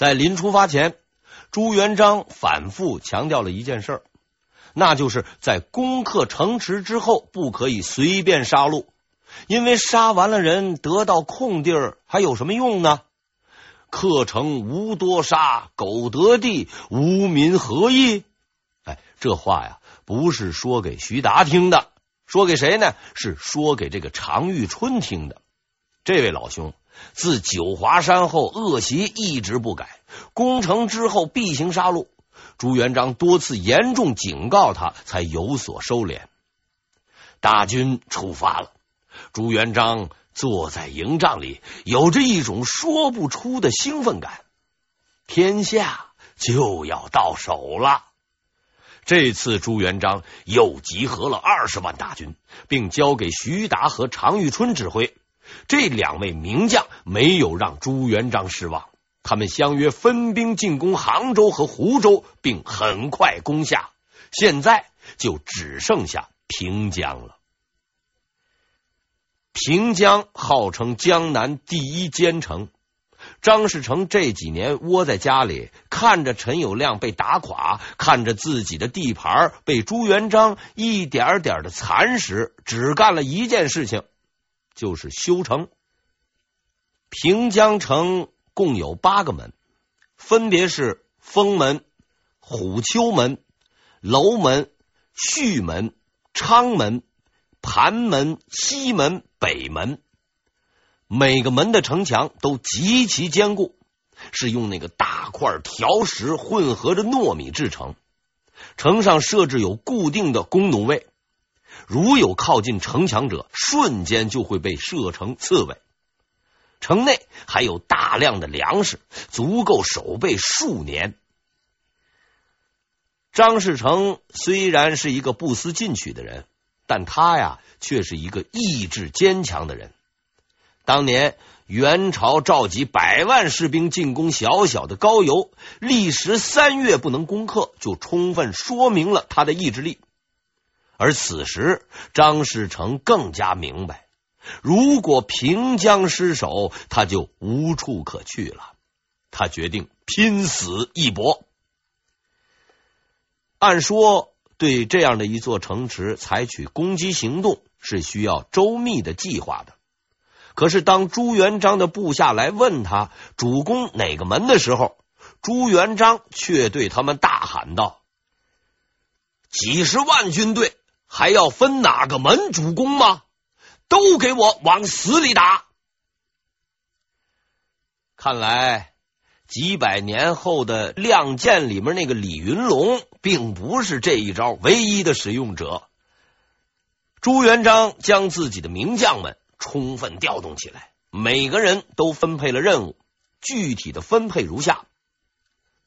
在临出发前，朱元璋反复强调了一件事，那就是在攻克城池之后，不可以随便杀戮，因为杀完了人，得到空地儿还有什么用呢？克城无多杀，苟得地，无民何益？哎，这话呀，不是说给徐达听的，说给谁呢？是说给这个常遇春听的。这位老兄。自九华山后，恶习一直不改。攻城之后必行杀戮。朱元璋多次严重警告他，才有所收敛。大军出发了，朱元璋坐在营帐里，有着一种说不出的兴奋感。天下就要到手了。这次朱元璋又集合了二十万大军，并交给徐达和常遇春指挥。这两位名将没有让朱元璋失望，他们相约分兵进攻杭州和湖州，并很快攻下。现在就只剩下平江了。平江号称江南第一坚城，张士诚这几年窝在家里，看着陈友谅被打垮，看着自己的地盘被朱元璋一点点的蚕食，只干了一件事情。就是修城。平江城共有八个门，分别是封门、虎丘门、楼门、胥门、昌门、盘门、西门、北门。每个门的城墙都极其坚固，是用那个大块条石混合着糯米制成。城上设置有固定的弓弩位。如有靠近城墙者，瞬间就会被射成刺猬。城内还有大量的粮食，足够守备数年。张士诚虽然是一个不思进取的人，但他呀却是一个意志坚强的人。当年元朝召集百万士兵进攻小小的高邮，历时三月不能攻克，就充分说明了他的意志力。而此时，张士诚更加明白，如果平江失守，他就无处可去了。他决定拼死一搏。按说，对这样的一座城池采取攻击行动是需要周密的计划的。可是，当朱元璋的部下来问他主攻哪个门的时候，朱元璋却对他们大喊道：“几十万军队！”还要分哪个门主攻吗？都给我往死里打！看来几百年后的《亮剑》里面那个李云龙，并不是这一招唯一的使用者。朱元璋将自己的名将们充分调动起来，每个人都分配了任务。具体的分配如下：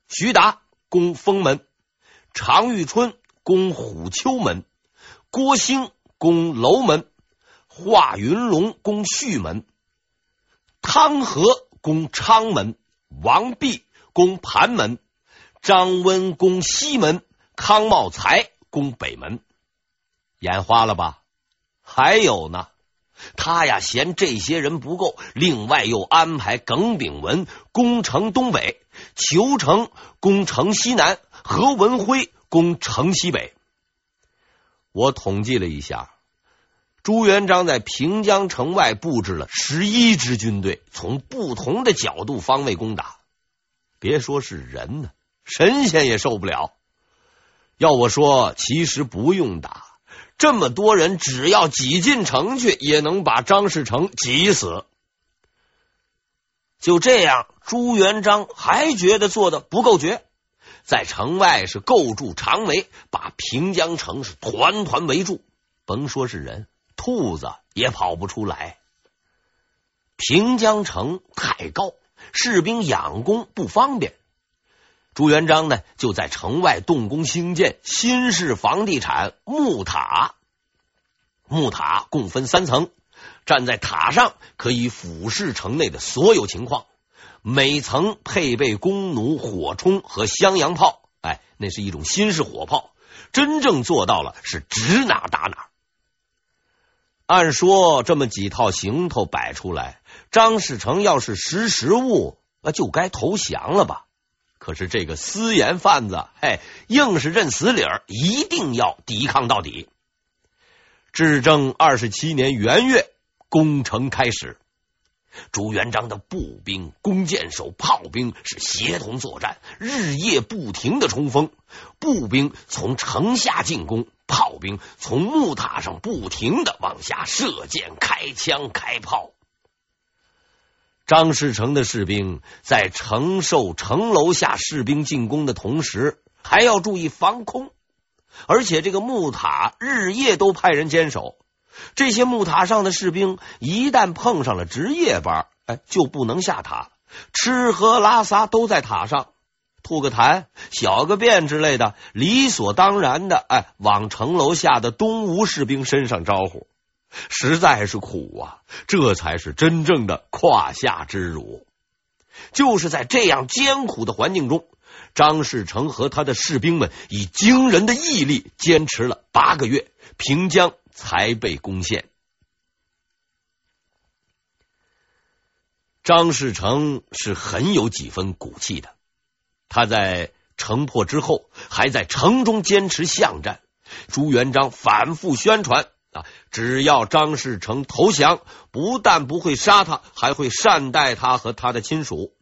徐达攻封门，常遇春攻虎丘门。郭兴攻楼门，华云龙攻胥门，汤和攻昌门，王弼攻盘门，张温攻西门，康茂才攻北门。眼花了吧？还有呢，他呀嫌这些人不够，另外又安排耿炳文攻城东北，裘成攻城西南，何文辉攻城西北。我统计了一下，朱元璋在平江城外布置了十一支军队，从不同的角度方位攻打。别说是人呢，神仙也受不了。要我说，其实不用打，这么多人只要挤进城去，也能把张士诚挤死。就这样，朱元璋还觉得做的不够绝。在城外是构筑长围，把平江城是团团围住。甭说是人，兔子也跑不出来。平江城太高，士兵养攻不方便。朱元璋呢，就在城外动工兴建新式房地产木塔。木塔共分三层，站在塔上可以俯视城内的所有情况。每层配备弓弩、火铳和襄阳炮，哎，那是一种新式火炮，真正做到了是指哪打哪。按说这么几套行头摆出来，张士诚要是识时务，那就该投降了吧？可是这个私盐贩子，嘿，硬是认死理儿，一定要抵抗到底。至正二十七年元月，攻城开始。朱元璋的步兵、弓箭手、炮兵是协同作战，日夜不停的冲锋。步兵从城下进攻，炮兵从木塔上不停的往下射箭、开枪、开炮。张士诚的士兵在承受城楼下士兵进攻的同时，还要注意防空，而且这个木塔日夜都派人坚守。这些木塔上的士兵一旦碰上了值夜班，哎，就不能下塔，吃喝拉撒都在塔上，吐个痰、小个便之类的，理所当然的，哎，往城楼下的东吴士兵身上招呼，实在是苦啊！这才是真正的胯下之辱。就是在这样艰苦的环境中，张士诚和他的士兵们以惊人的毅力坚持了八个月，平江。才被攻陷。张士诚是很有几分骨气的，他在城破之后，还在城中坚持巷战。朱元璋反复宣传啊，只要张士诚投降，不但不会杀他，还会善待他和他的亲属。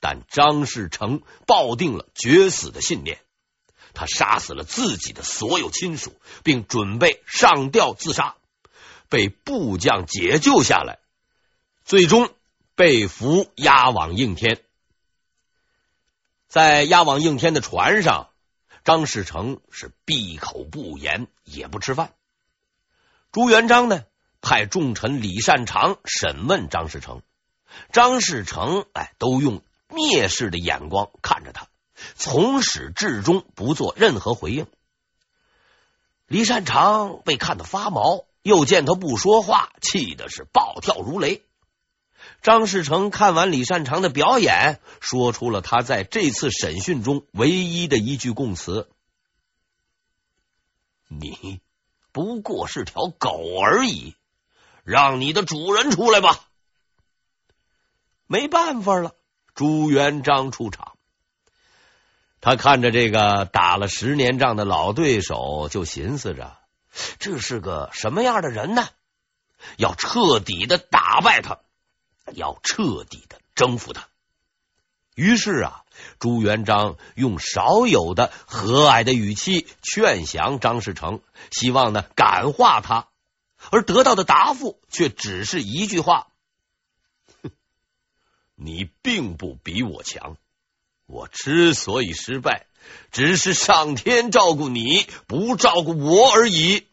但张士诚抱定了决死的信念。他杀死了自己的所有亲属，并准备上吊自杀，被部将解救下来，最终被俘押往应天。在押往应天的船上，张士诚是闭口不言，也不吃饭。朱元璋呢，派重臣李善长审问张士诚，张士诚哎，都用蔑视的眼光看着他。从始至终不做任何回应。李善长被看得发毛，又见他不说话，气的是暴跳如雷。张士诚看完李善长的表演，说出了他在这次审讯中唯一的一句供词：“你不过是条狗而已，让你的主人出来吧。”没办法了，朱元璋出场。他看着这个打了十年仗的老对手，就寻思着这是个什么样的人呢？要彻底的打败他，要彻底的征服他。于是啊，朱元璋用少有的和蔼的语气劝降张士诚，希望呢感化他，而得到的答复却只是一句话：“哼，你并不比我强。”我之所以失败，只是上天照顾你，不照顾我而已。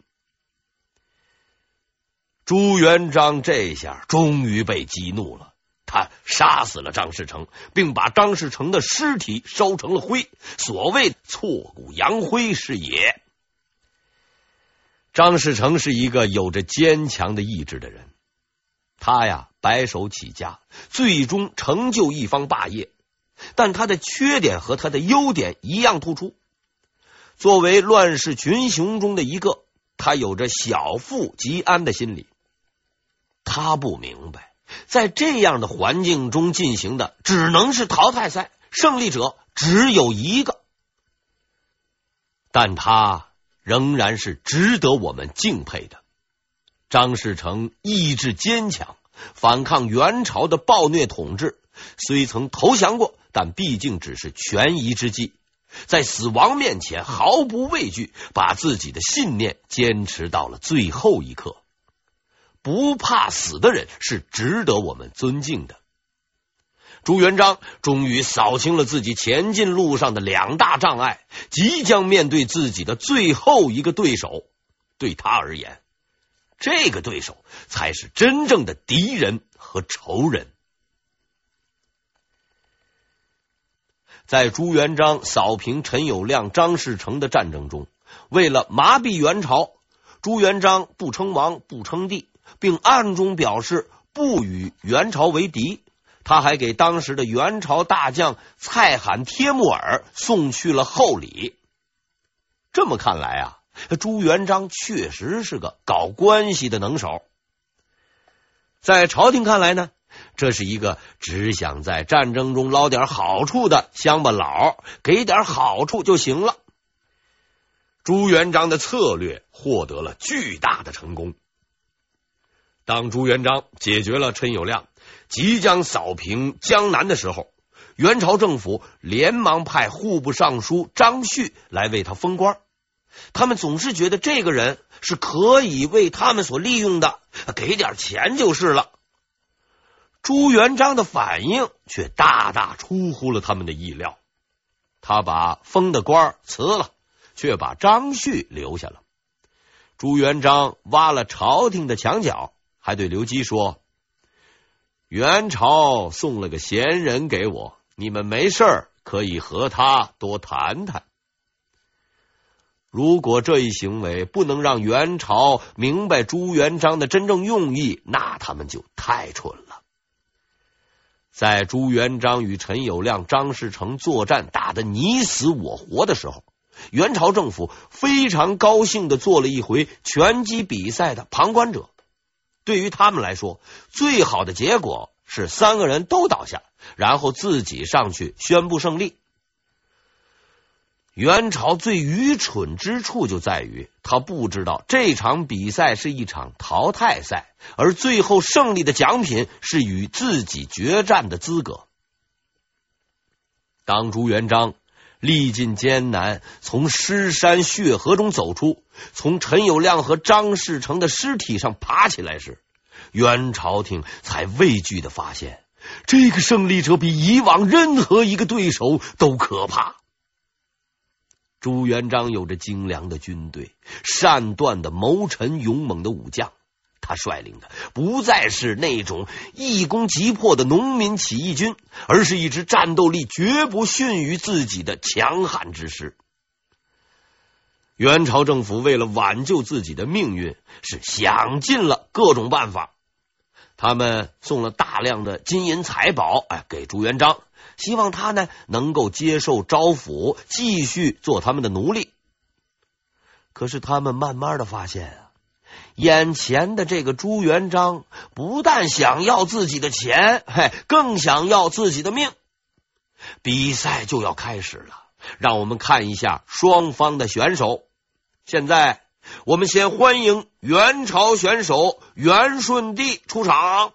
朱元璋这下终于被激怒了，他杀死了张士诚，并把张士诚的尸体烧成了灰。所谓挫骨扬灰是也。张士诚是一个有着坚强的意志的人，他呀白手起家，最终成就一方霸业。但他的缺点和他的优点一样突出。作为乱世群雄中的一个，他有着小富即安的心理。他不明白，在这样的环境中进行的只能是淘汰赛，胜利者只有一个。但他仍然是值得我们敬佩的。张士诚意志坚强，反抗元朝的暴虐统治，虽曾投降过。但毕竟只是权宜之计，在死亡面前毫不畏惧，把自己的信念坚持到了最后一刻。不怕死的人是值得我们尊敬的。朱元璋终于扫清了自己前进路上的两大障碍，即将面对自己的最后一个对手。对他而言，这个对手才是真正的敌人和仇人。在朱元璋扫平陈友谅、张士诚的战争中，为了麻痹元朝，朱元璋不称王、不称帝，并暗中表示不与元朝为敌。他还给当时的元朝大将蔡罕、帖木儿送去了厚礼。这么看来啊，朱元璋确实是个搞关系的能手。在朝廷看来呢，这是一个只想在战争中捞点好处的乡巴佬，给点好处就行了。朱元璋的策略获得了巨大的成功。当朱元璋解决了陈友谅，即将扫平江南的时候，元朝政府连忙派户部尚书张旭来为他封官。他们总是觉得这个人是可以为他们所利用的，给点钱就是了。朱元璋的反应却大大出乎了他们的意料，他把封的官辞了。却把张旭留下了。朱元璋挖了朝廷的墙角，还对刘基说：“元朝送了个闲人给我，你们没事可以和他多谈谈。如果这一行为不能让元朝明白朱元璋的真正用意，那他们就太蠢了。”在朱元璋与陈友谅、张士诚作战打得你死我活的时候，元朝政府非常高兴的做了一回拳击比赛的旁观者。对于他们来说，最好的结果是三个人都倒下，然后自己上去宣布胜利。元朝最愚蠢之处就在于，他不知道这场比赛是一场淘汰赛，而最后胜利的奖品是与自己决战的资格。当朱元璋。历尽艰难，从尸山血河中走出，从陈友谅和张士诚的尸体上爬起来时，元朝廷才畏惧的发现，这个胜利者比以往任何一个对手都可怕。朱元璋有着精良的军队，善断的谋臣，勇猛的武将。他率领的不再是那种一攻即破的农民起义军，而是一支战斗力绝不逊于自己的强悍之师。元朝政府为了挽救自己的命运，是想尽了各种办法。他们送了大量的金银财宝，哎，给朱元璋，希望他呢能够接受招抚，继续做他们的奴隶。可是他们慢慢的发现啊。眼前的这个朱元璋不但想要自己的钱，嘿，更想要自己的命。比赛就要开始了，让我们看一下双方的选手。现在，我们先欢迎元朝选手元顺帝出场。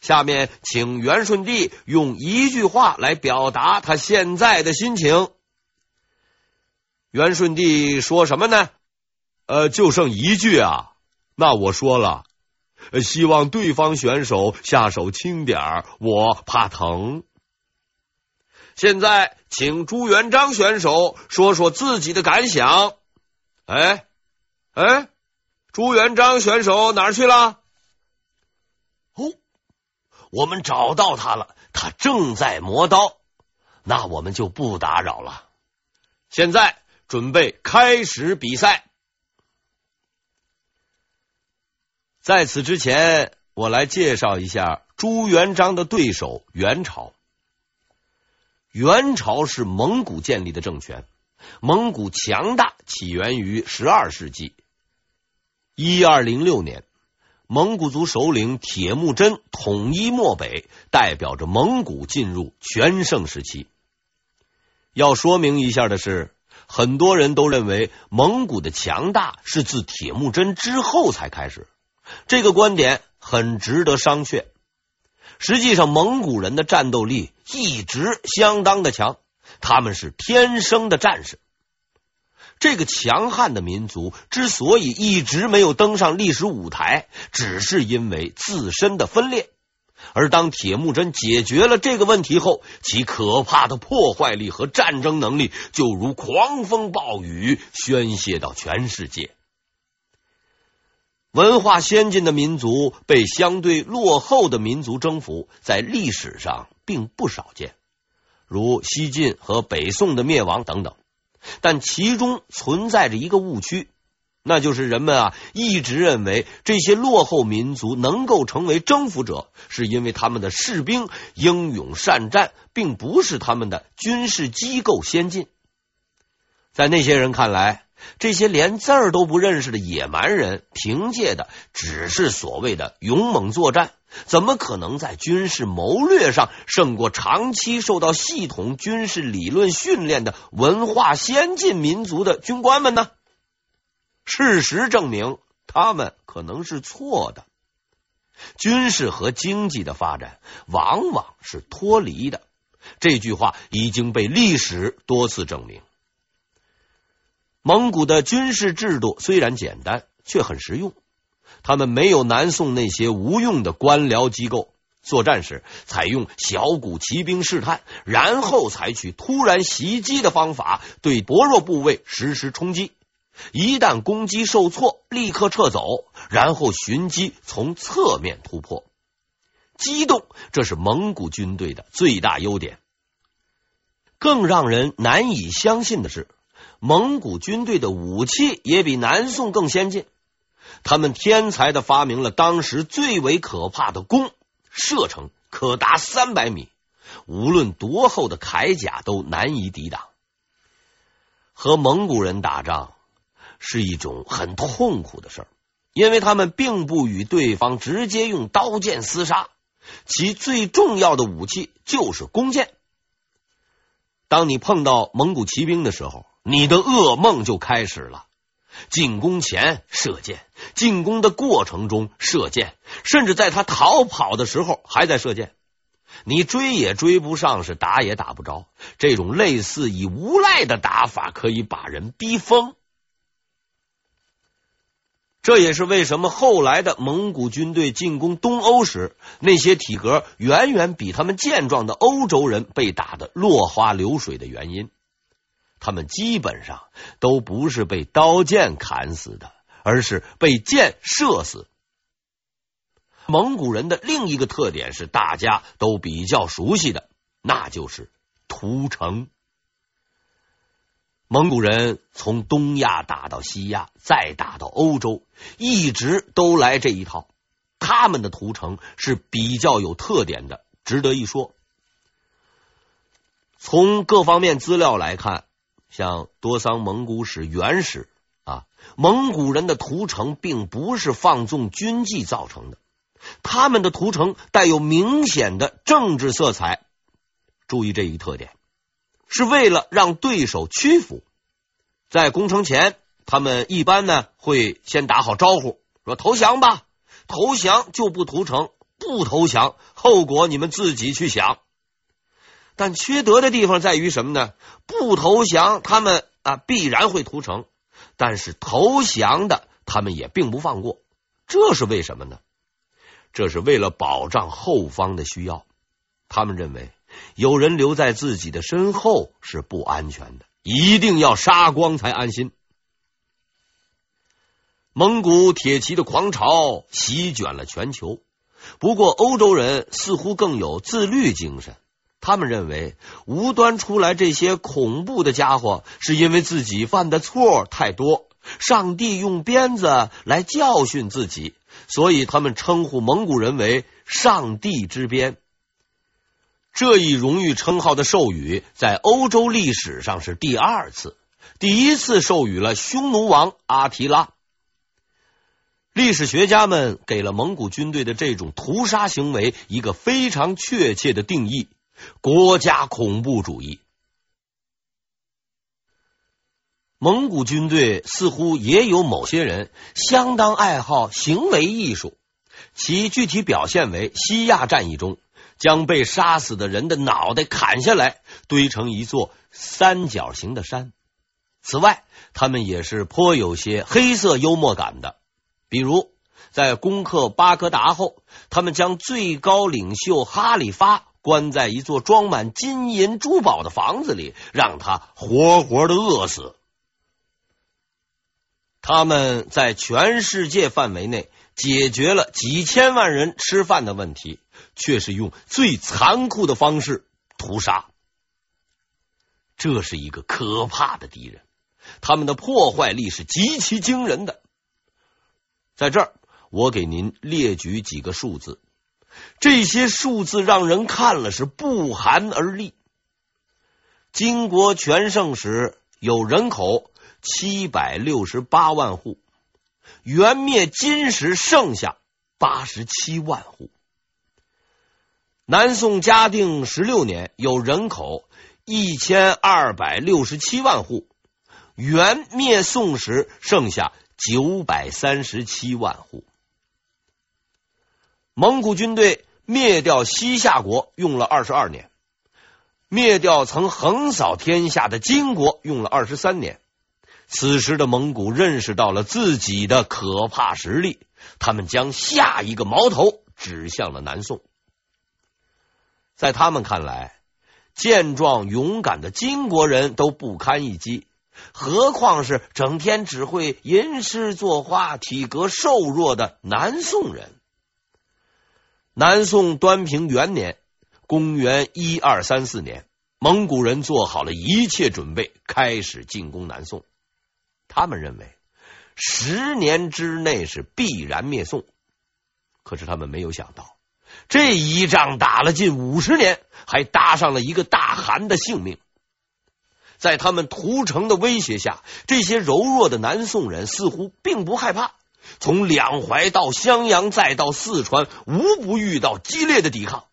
下面，请元顺帝用一句话来表达他现在的心情。元顺帝说什么呢？呃，就剩一句啊。那我说了，希望对方选手下手轻点儿，我怕疼。现在，请朱元璋选手说说自己的感想。哎哎，朱元璋选手哪儿去了？我们找到他了，他正在磨刀。那我们就不打扰了。现在准备开始比赛。在此之前，我来介绍一下朱元璋的对手元朝。元朝是蒙古建立的政权，蒙古强大起源于十二世纪。一二零六年，蒙古族首领铁木真统一漠北，代表着蒙古进入全盛时期。要说明一下的是，很多人都认为蒙古的强大是自铁木真之后才开始。这个观点很值得商榷。实际上，蒙古人的战斗力一直相当的强，他们是天生的战士。这个强悍的民族之所以一直没有登上历史舞台，只是因为自身的分裂。而当铁木真解决了这个问题后，其可怕的破坏力和战争能力就如狂风暴雨，宣泄到全世界。文化先进的民族被相对落后的民族征服，在历史上并不少见，如西晋和北宋的灭亡等等。但其中存在着一个误区，那就是人们啊一直认为这些落后民族能够成为征服者，是因为他们的士兵英勇善战，并不是他们的军事机构先进。在那些人看来，这些连字儿都不认识的野蛮人，凭借的只是所谓的勇猛作战，怎么可能在军事谋略上胜过长期受到系统军事理论训练的文化先进民族的军官们呢？事实证明，他们可能是错的。军事和经济的发展往往是脱离的，这句话已经被历史多次证明。蒙古的军事制度虽然简单，却很实用。他们没有南宋那些无用的官僚机构，作战时采用小股骑兵试探，然后采取突然袭击的方法，对薄弱部位实施冲击。一旦攻击受挫，立刻撤走，然后寻机从侧面突破。机动，这是蒙古军队的最大优点。更让人难以相信的是。蒙古军队的武器也比南宋更先进，他们天才的发明了当时最为可怕的弓，射程可达三百米，无论多厚的铠甲都难以抵挡。和蒙古人打仗是一种很痛苦的事儿，因为他们并不与对方直接用刀剑厮杀，其最重要的武器就是弓箭。当你碰到蒙古骑兵的时候，你的噩梦就开始了。进攻前射箭，进攻的过程中射箭，甚至在他逃跑的时候还在射箭。你追也追不上，是打也打不着。这种类似以无赖的打法，可以把人逼疯。这也是为什么后来的蒙古军队进攻东欧时，那些体格远远比他们健壮的欧洲人被打得落花流水的原因。他们基本上都不是被刀剑砍死的，而是被箭射死。蒙古人的另一个特点是大家都比较熟悉的，那就是屠城。蒙古人从东亚打到西亚，再打到欧洲，一直都来这一套。他们的屠城是比较有特点的，值得一说。从各方面资料来看。像多桑蒙古史原始啊，蒙古人的屠城并不是放纵军纪造成的，他们的屠城带有明显的政治色彩。注意这一特点，是为了让对手屈服。在攻城前，他们一般呢会先打好招呼，说投降吧，投降就不屠城，不投降后果你们自己去想。但缺德的地方在于什么呢？不投降，他们啊必然会屠城；但是投降的，他们也并不放过。这是为什么呢？这是为了保障后方的需要。他们认为有人留在自己的身后是不安全的，一定要杀光才安心。蒙古铁骑的狂潮席卷了全球，不过欧洲人似乎更有自律精神。他们认为无端出来这些恐怖的家伙，是因为自己犯的错太多，上帝用鞭子来教训自己，所以他们称呼蒙古人为“上帝之鞭”。这一荣誉称号的授予在欧洲历史上是第二次，第一次授予了匈奴王阿提拉。历史学家们给了蒙古军队的这种屠杀行为一个非常确切的定义。国家恐怖主义。蒙古军队似乎也有某些人相当爱好行为艺术，其具体表现为西亚战役中将被杀死的人的脑袋砍下来堆成一座三角形的山。此外，他们也是颇有些黑色幽默感的，比如在攻克巴格达后，他们将最高领袖哈里发。关在一座装满金银珠宝的房子里，让他活活的饿死。他们在全世界范围内解决了几千万人吃饭的问题，却是用最残酷的方式屠杀。这是一个可怕的敌人，他们的破坏力是极其惊人的。在这儿，我给您列举几个数字。这些数字让人看了是不寒而栗。金国全盛时有人口七百六十八万户，元灭金时剩下八十七万户。南宋嘉定十六年，有人口一千二百六十七万户，元灭宋时剩下九百三十七万户。蒙古军队灭掉西夏国用了二十二年，灭掉曾横扫天下的金国用了二十三年。此时的蒙古认识到了自己的可怕实力，他们将下一个矛头指向了南宋。在他们看来，健壮勇敢的金国人都不堪一击，何况是整天只会吟诗作画、体格瘦弱的南宋人。南宋端平元年（公元一二三四年），蒙古人做好了一切准备，开始进攻南宋。他们认为十年之内是必然灭宋，可是他们没有想到，这一仗打了近五十年，还搭上了一个大汗的性命。在他们屠城的威胁下，这些柔弱的南宋人似乎并不害怕。从两淮到襄阳，再到四川，无不遇到激烈的抵抗。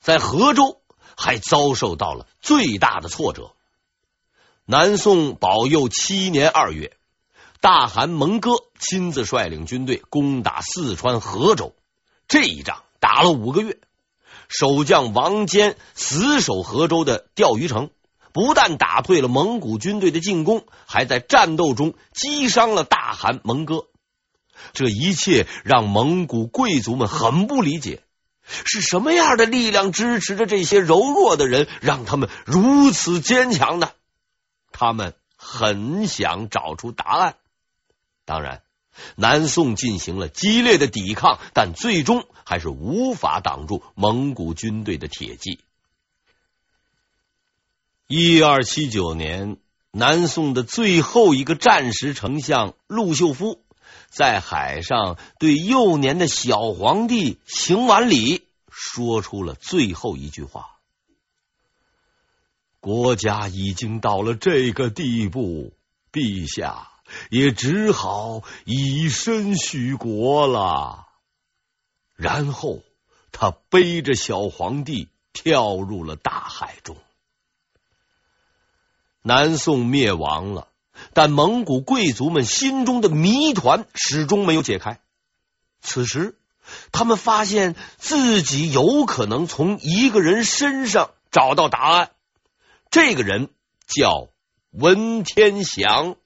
在河州，还遭受到了最大的挫折。南宋保佑七年二月，大汗蒙哥亲自率领军队攻打四川河州。这一仗打了五个月，守将王坚死守河州的钓鱼城，不但打退了蒙古军队的进攻，还在战斗中击伤了大汗蒙哥。这一切让蒙古贵族们很不理解，是什么样的力量支持着这些柔弱的人，让他们如此坚强呢？他们很想找出答案。当然，南宋进行了激烈的抵抗，但最终还是无法挡住蒙古军队的铁骑。一二七九年，南宋的最后一个战时丞相陆秀夫。在海上对幼年的小皇帝行完礼，说出了最后一句话：“国家已经到了这个地步，陛下也只好以身许国了。”然后他背着小皇帝跳入了大海中。南宋灭亡了。但蒙古贵族们心中的谜团始终没有解开。此时，他们发现自己有可能从一个人身上找到答案。这个人叫文天祥。